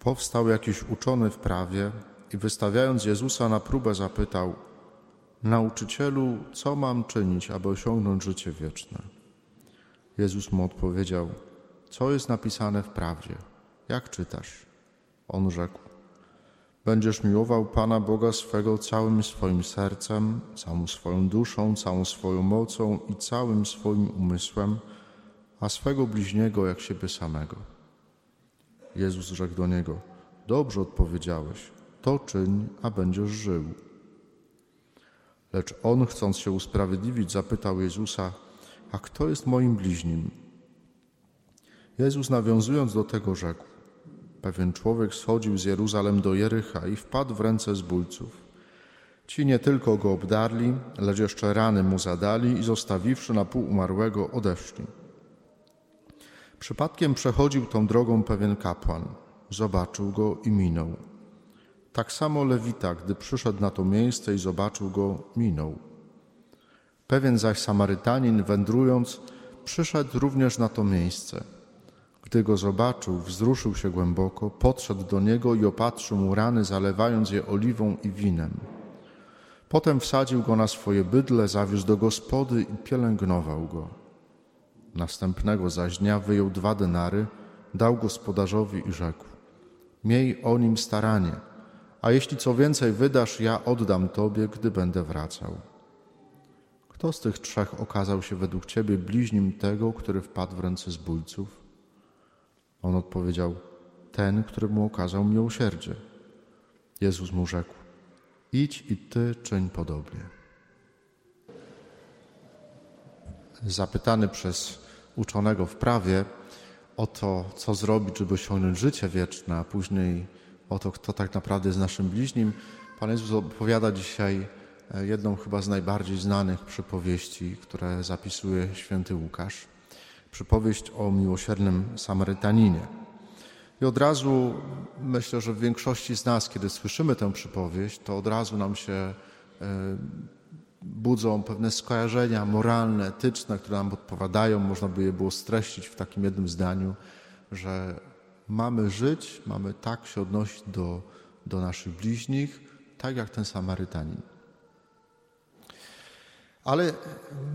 Powstał jakiś uczony w prawie i wystawiając Jezusa na próbę zapytał: Nauczycielu, co mam czynić, aby osiągnąć życie wieczne? Jezus mu odpowiedział: Co jest napisane w prawie? Jak czytasz? On rzekł: Będziesz miłował Pana Boga swego całym swoim sercem, całą swoją duszą, całą swoją mocą i całym swoim umysłem, a swego bliźniego jak siebie samego. Jezus rzekł do niego: Dobrze odpowiedziałeś, to czyń, a będziesz żył. Lecz on, chcąc się usprawiedliwić, zapytał Jezusa: A kto jest moim bliźnim? Jezus, nawiązując do tego, rzekł: Pewien człowiek schodził z Jeruzalem do Jericha i wpadł w ręce zbójców. Ci nie tylko go obdarli, lecz jeszcze rany mu zadali i zostawiwszy na pół umarłego, odeszli. Przypadkiem przechodził tą drogą pewien kapłan. Zobaczył go i minął. Tak samo Lewita, gdy przyszedł na to miejsce i zobaczył go, minął. Pewien zaś Samarytanin, wędrując, przyszedł również na to miejsce. Gdy go zobaczył, wzruszył się głęboko, podszedł do niego i opatrzył mu rany, zalewając je oliwą i winem. Potem wsadził go na swoje bydle, zawiózł do gospody i pielęgnował go. Następnego zaś dnia wyjął dwa denary, dał gospodarzowi i rzekł: Miej o nim staranie, a jeśli co więcej wydasz, ja oddam tobie, gdy będę wracał. Kto z tych trzech okazał się według ciebie bliźnim tego, który wpadł w ręce zbójców? On odpowiedział: Ten, który mu okazał miłosierdzie. Jezus mu rzekł: Idź i ty czyń podobnie. Zapytany przez uczonego w prawie o to, co zrobić, żeby osiągnąć życie wieczne, a później o to, kto tak naprawdę jest naszym bliźnim, Pan Jezus opowiada dzisiaj e, jedną chyba z najbardziej znanych przypowieści, które zapisuje święty Łukasz. Przypowieść o miłosiernym Samarytaninie. I od razu myślę, że w większości z nas, kiedy słyszymy tę przypowieść, to od razu nam się e, budzą pewne skojarzenia moralne, etyczne, które nam odpowiadają. Można by je było streścić w takim jednym zdaniu, że mamy żyć, mamy tak się odnosić do, do naszych bliźnich, tak jak ten Samarytanin. Ale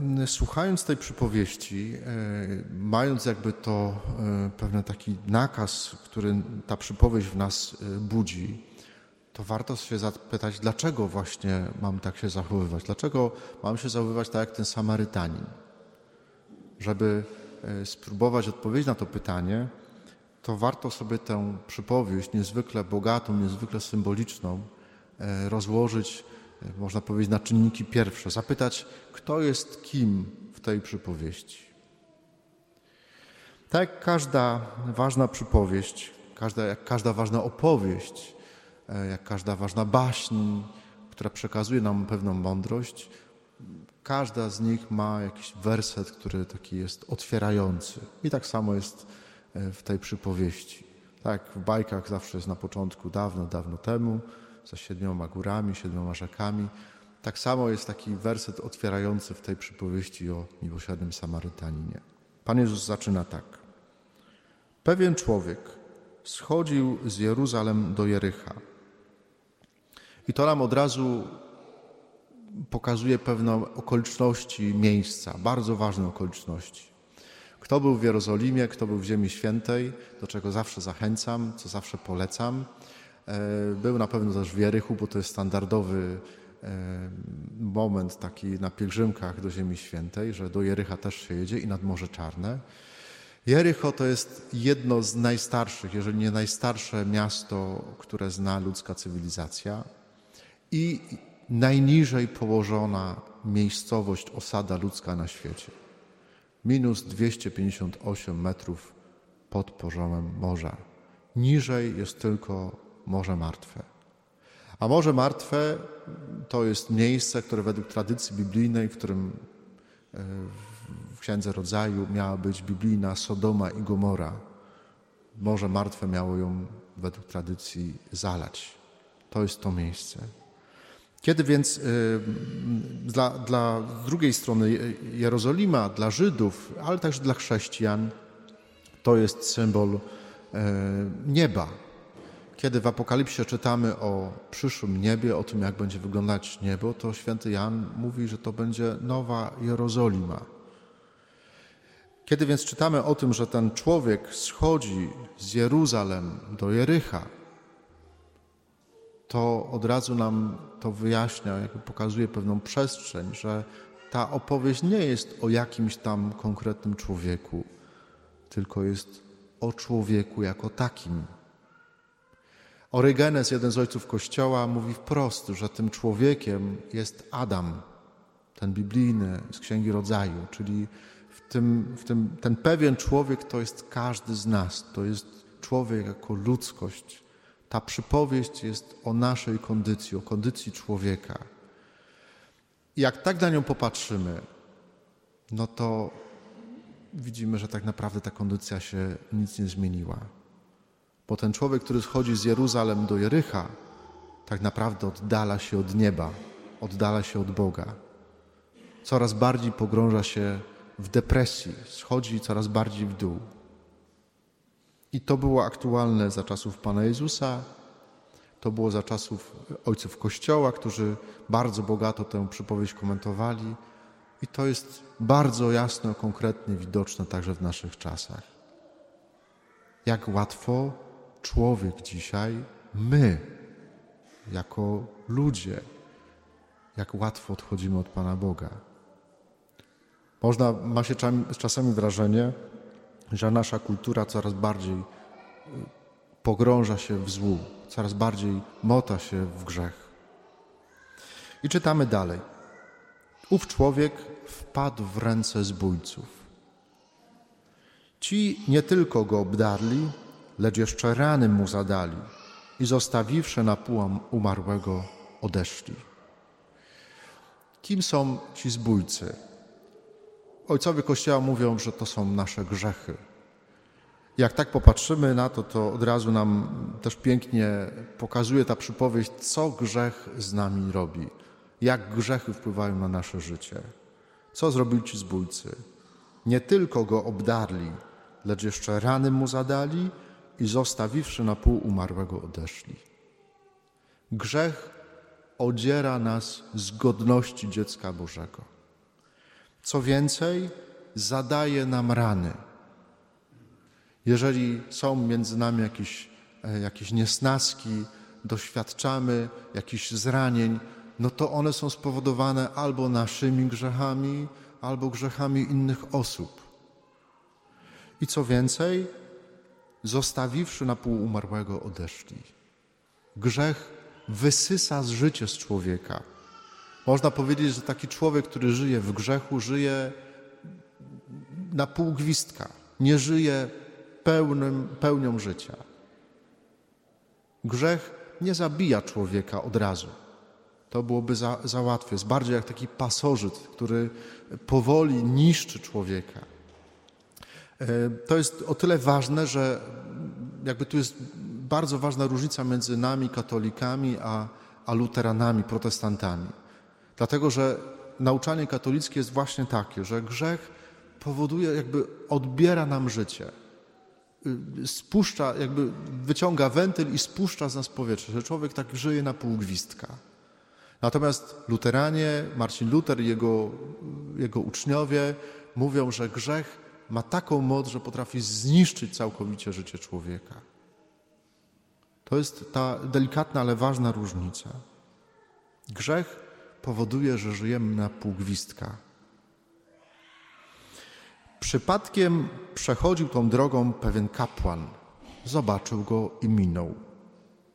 mm, słuchając tej przypowieści, e, mając jakby to e, pewien taki nakaz, który ta przypowieść w nas e, budzi, to warto się zapytać, dlaczego właśnie mam tak się zachowywać? Dlaczego mam się zachowywać tak jak ten Samarytanin? Żeby spróbować odpowiedzieć na to pytanie, to warto sobie tę przypowieść niezwykle bogatą, niezwykle symboliczną rozłożyć można powiedzieć, na czynniki pierwsze, zapytać, kto jest kim w tej przypowieści. Tak jak każda ważna przypowieść, każda, jak każda ważna opowieść, e, jak każda ważna baśń, która przekazuje nam pewną mądrość, każda z nich ma jakiś werset, który taki jest otwierający. I tak samo jest e, w tej przypowieści. Tak, w bajkach zawsze jest na początku, dawno, dawno temu, za siedmioma górami, siedmioma rzekami. Tak samo jest taki werset otwierający w tej przypowieści o miłosiernym Samarytaninie. Pan Jezus zaczyna tak. Pewien człowiek schodził z Jeruzalem do Jericha. I to nam od razu pokazuje pewne okoliczności miejsca, bardzo ważne okoliczności. Kto był w Jerozolimie, kto był w Ziemi Świętej, do czego zawsze zachęcam, co zawsze polecam, E, był na pewno też w Jerychu, bo to jest standardowy e, moment taki na pielgrzymkach do Ziemi Świętej, że do Jerycha też się jedzie i nad Morze Czarne. Jericho to jest jedno z najstarszych, jeżeli nie najstarsze miasto, które zna ludzka cywilizacja i najniżej położona miejscowość, osada ludzka na świecie. Minus 258 metrów pod poziomem morza. Niżej jest tylko Morze Martwe. A Morze Martwe to jest miejsce, które według tradycji biblijnej, w którym e, w Księdze Rodzaju miała być biblijna Sodoma i Gomora. Morze Martwe miało ją według tradycji zalać. To jest to miejsce. Kiedy więc y, dla, dla drugiej strony Jerozolima, dla Żydów, ale także dla chrześcijan, to jest symbol y, nieba, kiedy w Apokalipsie czytamy o przyszłym niebie, o tym, jak będzie wyglądać niebo, to święty Jan mówi, że to będzie nowa Jerozolima. Kiedy więc czytamy o tym, że ten człowiek schodzi z Jeruzalem do Jericha, to od razu nam to wyjaśnia, jakby pokazuje pewną przestrzeń, że ta opowieść nie jest o jakimś tam konkretnym człowieku, tylko jest o człowieku jako takim. Orygenes, jeden z ojców Kościoła, mówi wprost, że tym człowiekiem jest Adam, ten biblijny z Księgi Rodzaju, czyli w tym, w tym, ten pewien człowiek to jest każdy z nas, to jest człowiek jako ludzkość. Ta przypowieść jest o naszej kondycji, o kondycji człowieka. I jak tak na nią popatrzymy, no to widzimy, że tak naprawdę ta kondycja się nic nie zmieniła. Bo ten człowiek, który schodzi z Jeruzalem do Jericha, tak naprawdę oddala się od nieba, oddala się od Boga. Coraz bardziej pogrąża się w depresji, schodzi coraz bardziej w dół. I to było aktualne za czasów Pana Jezusa, to było za czasów ojców Kościoła, którzy bardzo bogato tę przypowieść komentowali. I to jest bardzo jasno, konkretnie widoczne także w naszych czasach. Jak łatwo człowiek dzisiaj, my, jako ludzie, jak łatwo odchodzimy od Pana Boga. Można, ma się czasami wrażenie, że nasza kultura coraz bardziej y, pogrąża się w złu, coraz bardziej mota się w grzech. I czytamy dalej. Ów człowiek wpadł w ręce zbójców. Ci nie tylko go obdarli, lecz jeszcze rany mu zadali i zostawiwszy na pół umarłego, odeszli. Kim są ci zbójcy? Ojcowie Kościoła mówią, że to są nasze grzechy. Jak tak popatrzymy na to, to od razu nam też pięknie pokazuje ta przypowieść, co grzech z nami robi, jak grzechy wpływają na nasze życie. Co zrobili ci zbójcy? Nie tylko go obdarli, lecz jeszcze rany mu zadali i zostawiwszy na pół umarłego odeszli. Grzech odziera nas z godności dziecka Bożego. Co więcej, zadaje nam rany. Jeżeli są między nami jakieś, e, jakieś niesnaski, doświadczamy jakichś zranień, no to one są spowodowane albo naszymi grzechami, albo grzechami innych osób. I co więcej, zostawiwszy na pół umarłego, odeszli. Grzech wysysa z życia z człowieka. Można powiedzieć, że taki człowiek, który żyje w grzechu, żyje na pół gwizdka, nie żyje pełnym, pełnią życia. Grzech nie zabija człowieka od razu. To byłoby za, za łatwe. Jest bardziej jak taki pasożyt, który powoli niszczy człowieka. E, to jest o tyle ważne, że jakby tu jest bardzo ważna różnica między nami, katolikami, a, a luteranami, protestantami. Dlatego, że nauczanie katolickie jest właśnie takie, że grzech powoduje, jakby odbiera nam życie. Y, spuszcza, jakby wyciąga wentyl i spuszcza z nas powietrze, że człowiek tak żyje na pół gwizdka. Natomiast luteranie, Marcin Luther i jego, jego uczniowie mówią, że grzech ma taką moc, że potrafi zniszczyć całkowicie życie człowieka. To jest ta delikatna, ale ważna różnica. Grzech powoduje, że żyjemy na pół gwizdka. Przypadkiem przechodził tą drogą pewien kapłan. Zobaczył go i minął.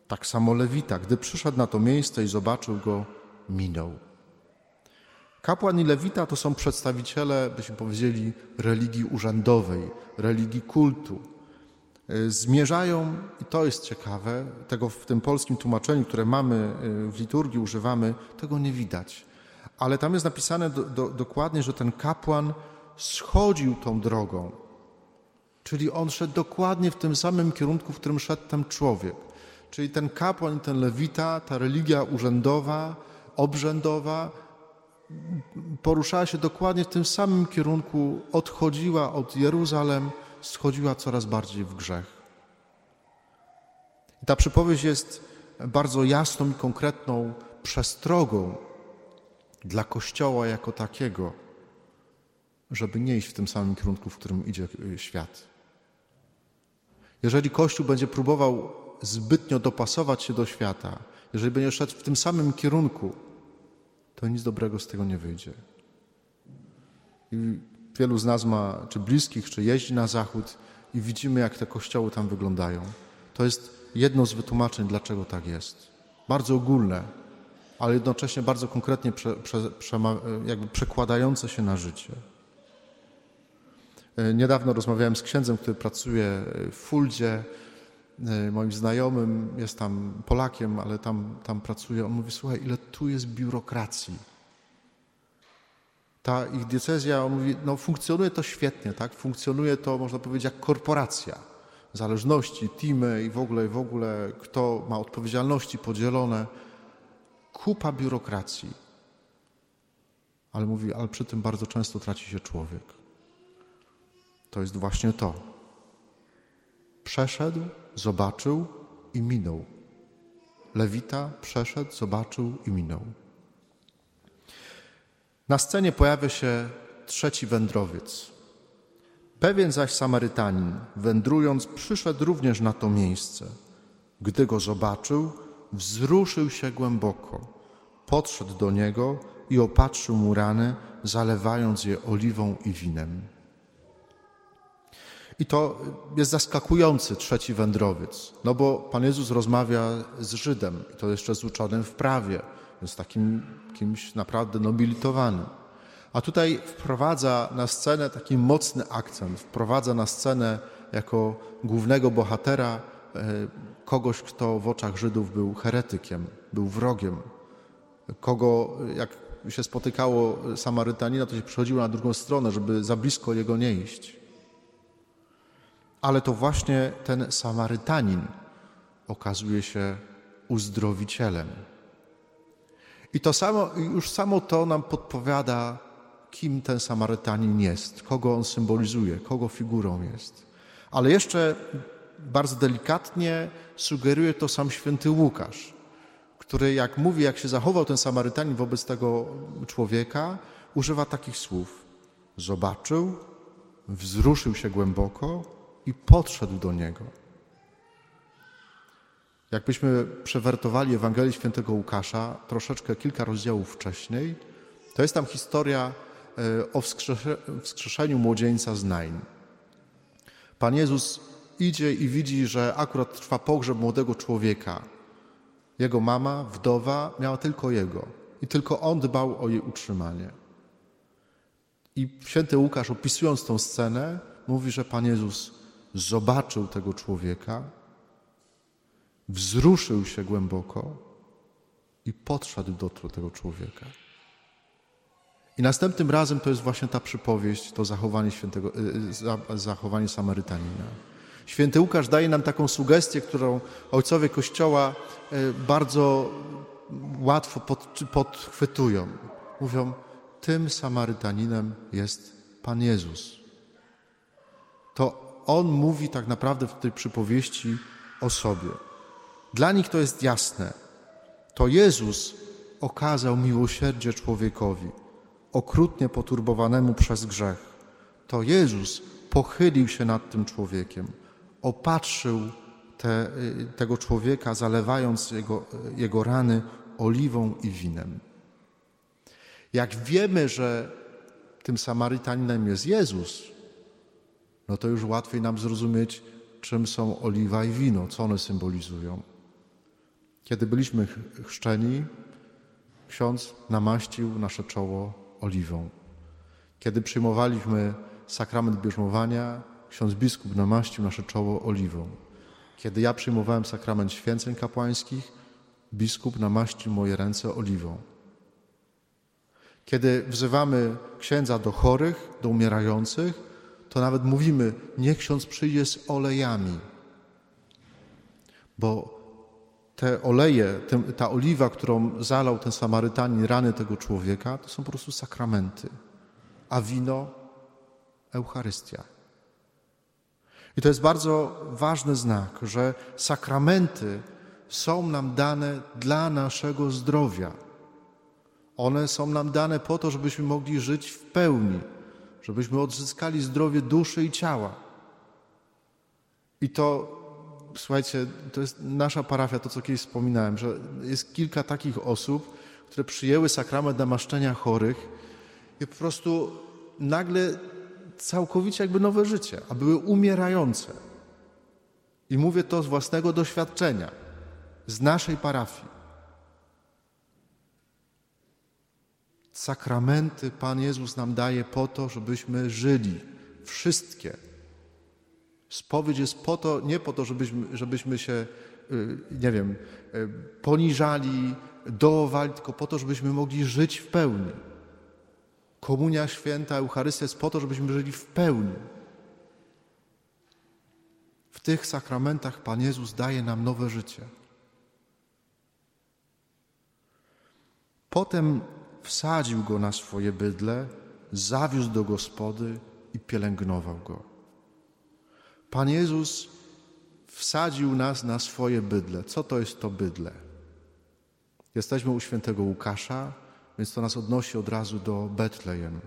Tak samo Lewita, gdy przyszedł na to miejsce i zobaczył go, minął. Kapłan i Lewita to są przedstawiciele, byśmy powiedzieli, religii urzędowej, religii kultu. E, zmierzają, i to jest ciekawe, tego w tym polskim tłumaczeniu, które mamy e, w liturgii, używamy, tego nie widać. Ale tam jest napisane do, do, dokładnie, że ten kapłan schodził tą drogą. Czyli on szedł dokładnie w tym samym kierunku, w którym szedł ten człowiek. Czyli ten kapłan ten lewita, ta religia urzędowa, obrzędowa, poruszała się dokładnie w tym samym kierunku, odchodziła od Jeruzalem, schodziła coraz bardziej w grzech. I ta przypowieść jest bardzo jasną i konkretną przestrogą dla Kościoła jako takiego, żeby nie iść w tym samym kierunku, w którym idzie świat. Jeżeli Kościół będzie próbował zbytnio dopasować się do świata, jeżeli będzie szedł w tym samym kierunku, to nic dobrego z tego nie wyjdzie. I wielu z nas ma, czy bliskich, czy jeździ na zachód i widzimy, jak te kościoły tam wyglądają. To jest jedno z wytłumaczeń, dlaczego tak jest. Bardzo ogólne, ale jednocześnie bardzo konkretnie prze, prze, jakby przekładające się na życie. E, niedawno rozmawiałem z księdzem, który pracuje w Fuldzie, e, moim znajomym, jest tam Polakiem, ale tam, tam pracuje. On mówi, słuchaj, ile tu jest biurokracji. Ta ich diecezja, on mówi, no funkcjonuje to świetnie, tak? Funkcjonuje to, można powiedzieć, jak korporacja. Zależności, teamy i w ogóle, i w ogóle, kto ma odpowiedzialności podzielone. Kupa biurokracji. Ale mówi, ale przy tym bardzo często traci się człowiek. To jest właśnie to. Przeszedł, zobaczył i minął. Lewita przeszedł, zobaczył i minął. Na scenie pojawia się trzeci wędrowiec. Pewien zaś Samarytanin, wędrując, przyszedł również na to miejsce. Gdy go zobaczył, wzruszył się głęboko, podszedł do niego i opatrzył mu rany, zalewając je oliwą i winem. I to jest zaskakujący trzeci wędrowiec, no bo Pan Jezus rozmawia z Żydem, i to jeszcze z uczonym w prawie, jest takim kimś naprawdę nobilitowanym. A tutaj wprowadza na scenę taki mocny akcent, wprowadza na scenę jako głównego bohatera e, kogoś, kto w oczach Żydów był heretykiem, był wrogiem, kogo jak się spotykało Samarytanina, to się przychodziło na drugą stronę, żeby za blisko jego nie iść. Ale to właśnie ten Samarytanin okazuje się uzdrowicielem. I to samo, już samo to nam podpowiada, kim ten Samarytanin jest, kogo on symbolizuje, kogo figurą jest. Ale jeszcze bardzo delikatnie sugeruje to sam święty Łukasz, który jak mówi, jak się zachował ten Samarytanin wobec tego człowieka, używa takich słów. Zobaczył, wzruszył się głęboko i podszedł do niego. Jakbyśmy przewertowali Ewangelię Świętego Łukasza troszeczkę kilka rozdziałów wcześniej, to jest tam historia e, o wskrzeszeniu młodzieńca z Nain. Pan Jezus idzie i widzi, że akurat trwa pogrzeb młodego człowieka. Jego mama, wdowa, miała tylko jego i tylko on dbał o jej utrzymanie. I święty Łukasz, opisując tą scenę, mówi, że Pan Jezus zobaczył tego człowieka, wzruszył się głęboko i podszedł do tego człowieka. I następnym razem to jest właśnie ta przypowieść, to zachowanie, świętego, y, y, zachowanie Samarytanina. Święty Łukasz daje nam taką sugestię, którą ojcowie Kościoła y, bardzo łatwo pod, podchwytują. Mówią, tym Samarytaninem jest Pan Jezus. To On mówi tak naprawdę w tej przypowieści o sobie. Dla nich to jest jasne. To Jezus okazał miłosierdzie człowiekowi, okrutnie poturbowanemu przez grzech. To Jezus pochylił się nad tym człowiekiem, opatrzył te, tego człowieka, zalewając jego, jego rany oliwą i winem. Jak wiemy, że tym Samarytaninem jest Jezus, no to już łatwiej nam zrozumieć, czym są oliwa i wino, co one symbolizują. Kiedy byliśmy chrzczeni, ksiądz namaścił nasze czoło oliwą. Kiedy przyjmowaliśmy sakrament bierzmowania, ksiądz biskup namaścił nasze czoło oliwą. Kiedy ja przyjmowałem sakrament święceń kapłańskich, biskup namaścił moje ręce oliwą. Kiedy wzywamy księdza do chorych, do umierających, to nawet mówimy, niech ksiądz przyjdzie z olejami, bo te oleje, ta oliwa, którą zalał ten Samarytanin rany tego człowieka, to są po prostu sakramenty, a wino Eucharystia. I to jest bardzo ważny znak, że sakramenty są nam dane dla naszego zdrowia. One są nam dane po to, żebyśmy mogli żyć w pełni, żebyśmy odzyskali zdrowie duszy i ciała. I to, słuchajcie, to jest nasza parafia, to co kiedyś wspominałem, że jest kilka takich osób, które przyjęły sakrament namaszczenia chorych i po prostu nagle całkowicie jakby nowe życie, a były umierające. I mówię to z własnego doświadczenia, z naszej parafii. Sakramenty Pan Jezus nam daje po to, żebyśmy żyli. Wszystkie. Spowiedź jest po to, nie po to, żebyśmy, żebyśmy się, y, nie wiem, y, poniżali, dołowali, tylko po to, żebyśmy mogli żyć w pełni. Komunia święta, Eucharystia jest po to, żebyśmy żyli w pełni. W tych sakramentach Pan Jezus daje nam nowe życie. Potem wsadził go na swoje bydle, zawiózł do gospody i pielęgnował go. Pan Jezus wsadził nas na swoje bydle. Co to jest to bydle? Jesteśmy u świętego Łukasza, więc to nas odnosi od razu do Betlejem,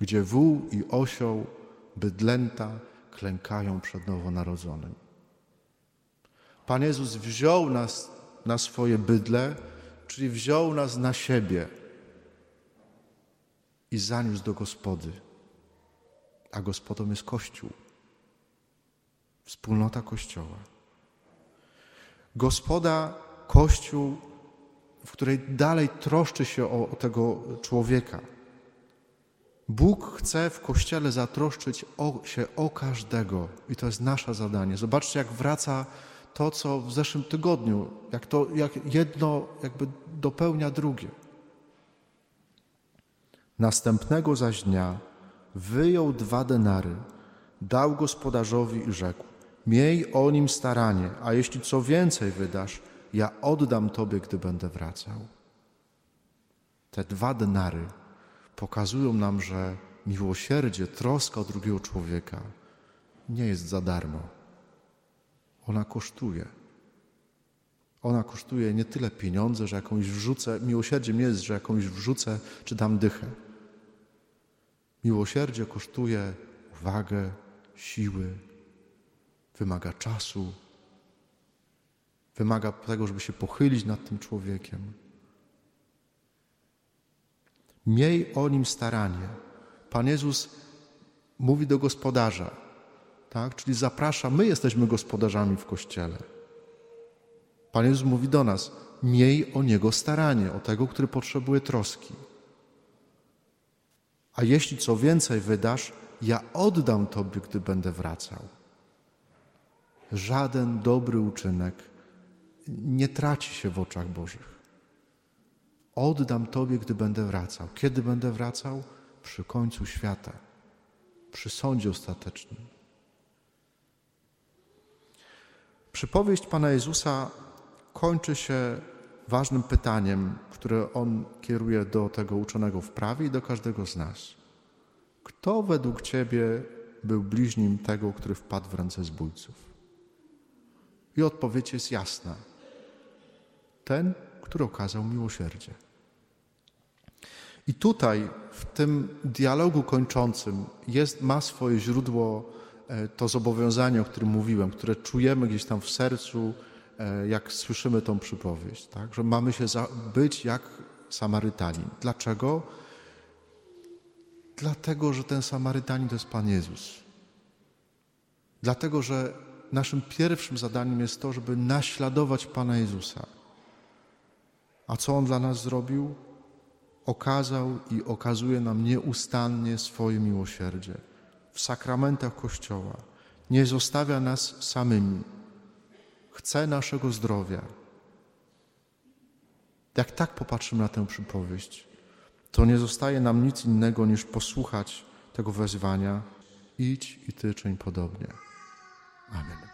gdzie wół i osioł, bydlęta klękają przed nowonarodzonym. Pan Jezus wziął nas na swoje bydle, czyli wziął nas na siebie i zaniósł do gospody. A gospodą jest Kościół, wspólnota Kościoła. Gospoda, Kościół w której dalej troszczy się o, o tego człowieka. Bóg chce w Kościele zatroszczyć o, się o każdego i to jest nasze zadanie. Zobaczcie, jak wraca to, co w zeszłym tygodniu, jak to jak jedno jakby dopełnia drugie. Następnego zaś dnia wyjął dwa denary, dał gospodarzowi i rzekł: Miej o nim staranie, a jeśli co więcej wydasz, ja oddam Tobie, gdy będę wracał. Te dwa denary pokazują nam, że miłosierdzie, troska o drugiego człowieka nie jest za darmo. Ona kosztuje. Ona kosztuje nie tyle pieniądze, że jakąś wrzucę. Miłosierdzie nie jest, że jakąś wrzucę czy dam dychę. Miłosierdzie kosztuje uwagę, siły, wymaga czasu, Wymaga tego, żeby się pochylić nad tym człowiekiem. Miej o nim staranie. Pan Jezus mówi do gospodarza, tak? czyli zaprasza, my jesteśmy gospodarzami w kościele. Pan Jezus mówi do nas: miej o niego staranie, o tego, który potrzebuje troski. A jeśli co więcej wydasz, ja oddam Tobie, gdy będę wracał. Żaden dobry uczynek nie traci się w oczach Bożych. Oddam Tobie, gdy będę wracał. Kiedy będę wracał? Przy końcu świata, przy sądzie ostatecznym. Przypowieść Pana Jezusa kończy się ważnym pytaniem, które On kieruje do tego uczonego w prawie i do każdego z nas. Kto według Ciebie był bliźnim tego, który wpadł w ręce zbójców? I odpowiedź jest jasna ten, który okazał miłosierdzie. I tutaj, w tym dialogu kończącym, jest, ma swoje źródło e, to zobowiązanie, o którym mówiłem, które czujemy gdzieś tam w sercu, e, jak słyszymy tą przypowieść, tak? że mamy się za, być jak Samarytanin. Dlaczego? Dlatego, że ten Samarytanin to jest Pan Jezus. Dlatego, że naszym pierwszym zadaniem jest to, żeby naśladować Pana Jezusa a co On dla nas zrobił? Okazał i okazuje nam nieustannie swoje miłosierdzie w sakramentach Kościoła. Nie zostawia nas samymi. Chce naszego zdrowia. Jak tak popatrzymy na tę przypowieść, to nie zostaje nam nic innego niż posłuchać tego wezwania. Idź i ty czyń podobnie. Amen.